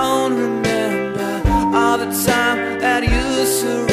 don't remember, all the time that you surrender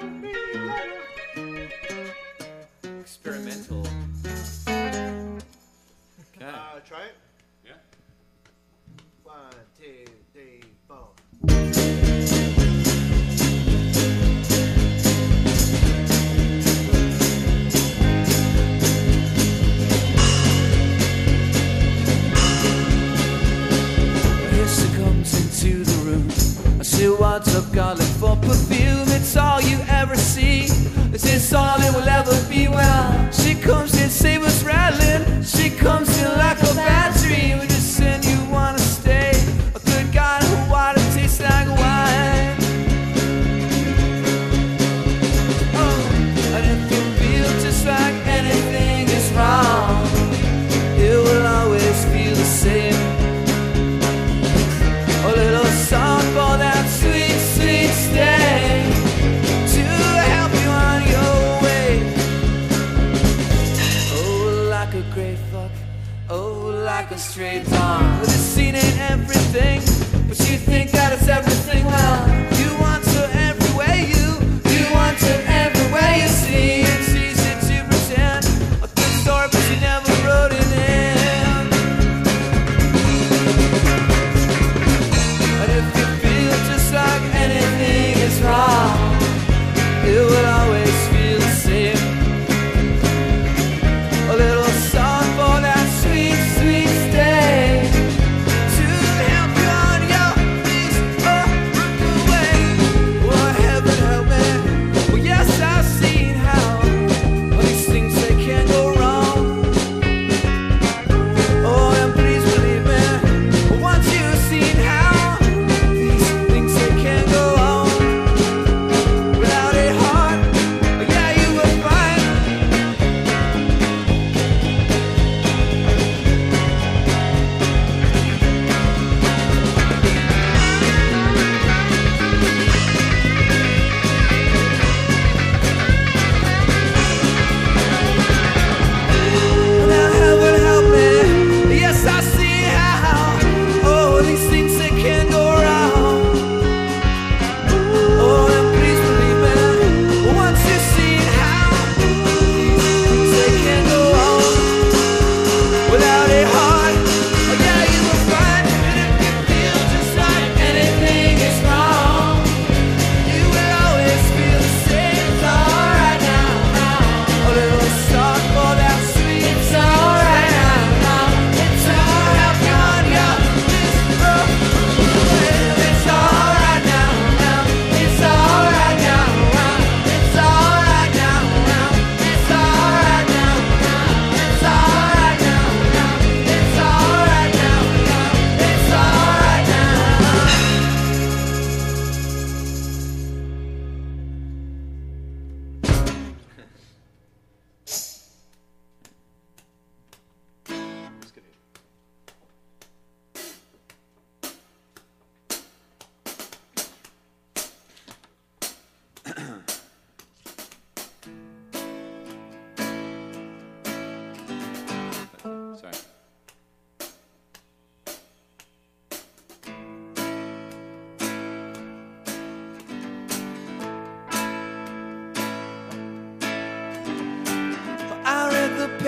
Experimental.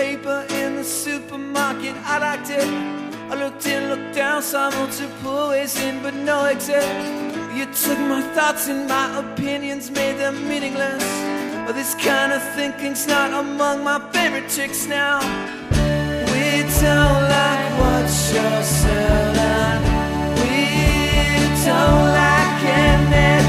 paper in the supermarket. I liked it. I looked in, looked down, saw multiple ways in, but no exit. You took my thoughts and my opinions, made them meaningless. But this kind of thinking's not among my favorite tricks now. We don't like what you're selling. We don't like it.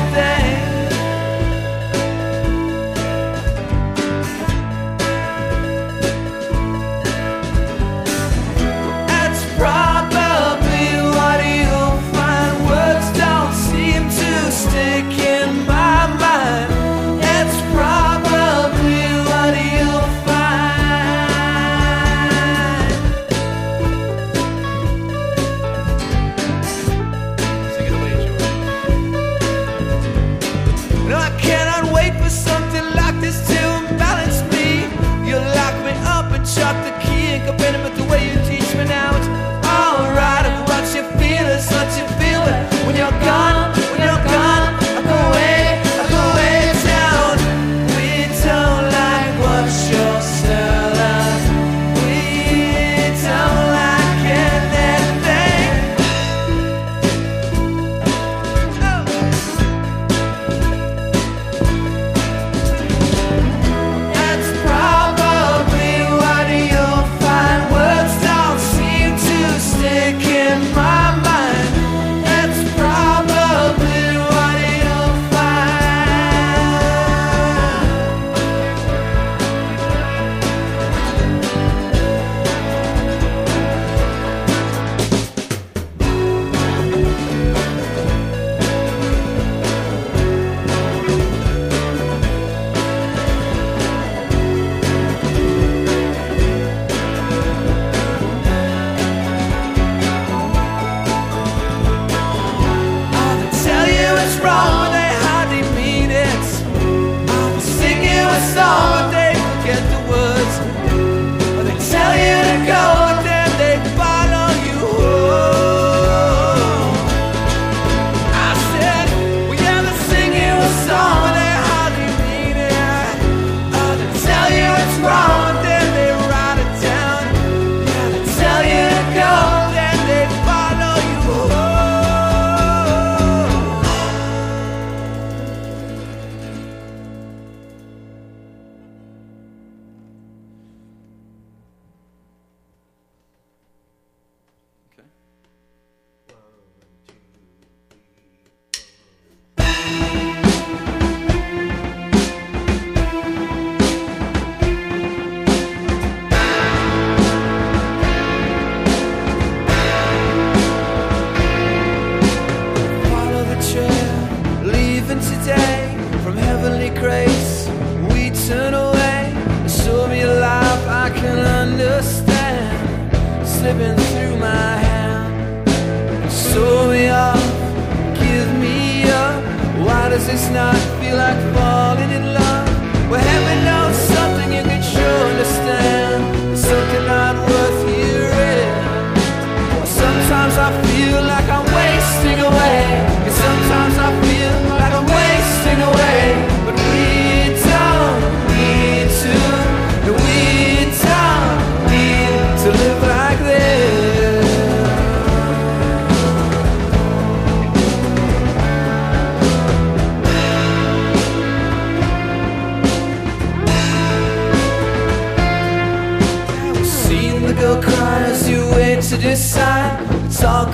shot the key and kapene me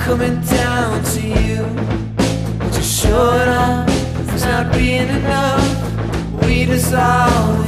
coming down to you. Just showing up, it's not being enough. We dissolve.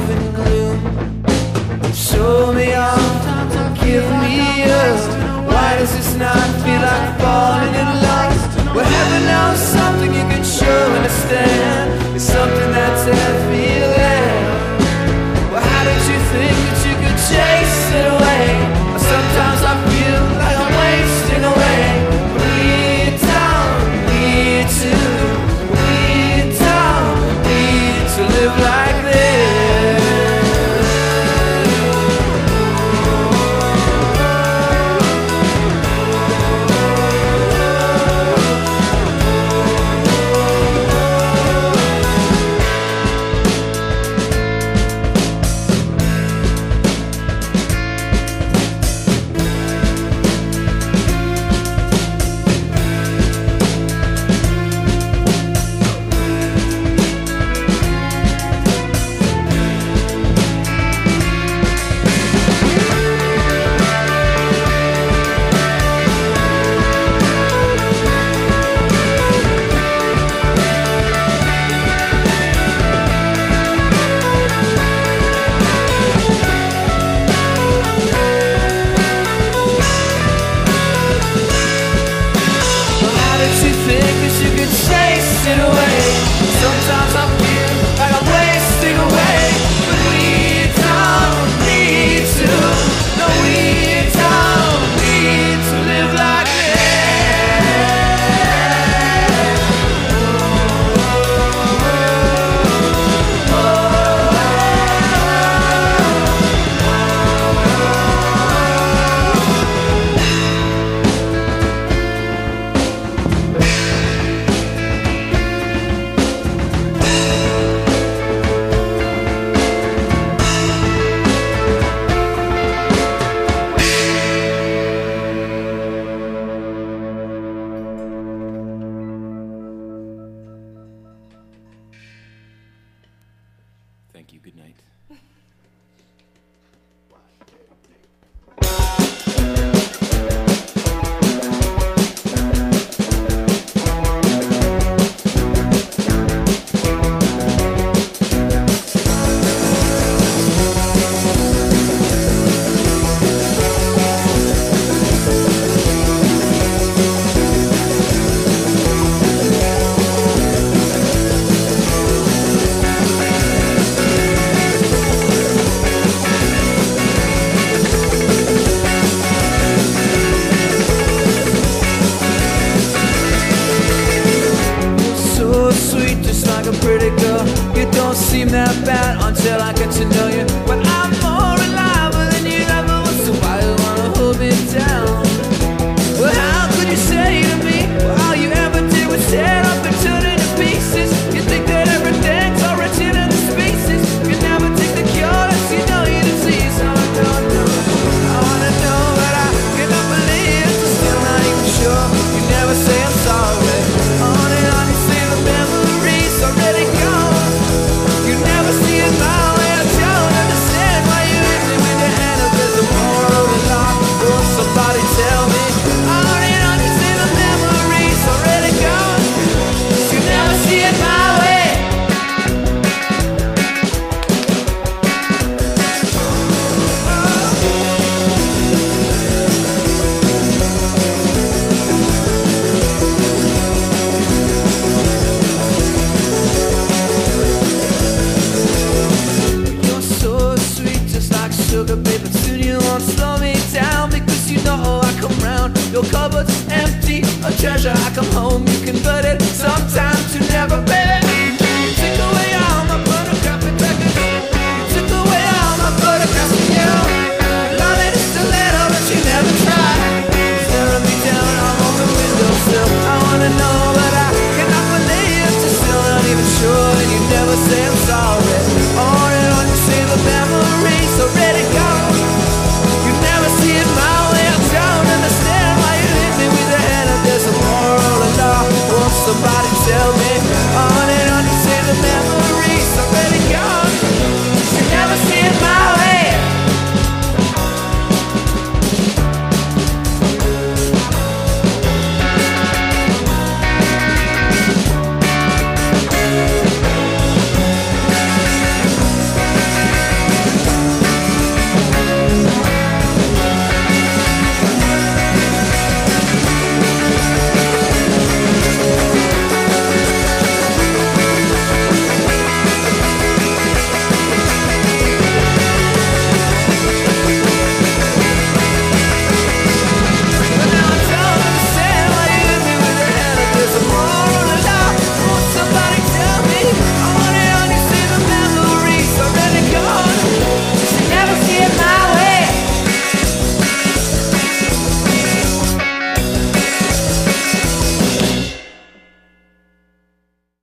I come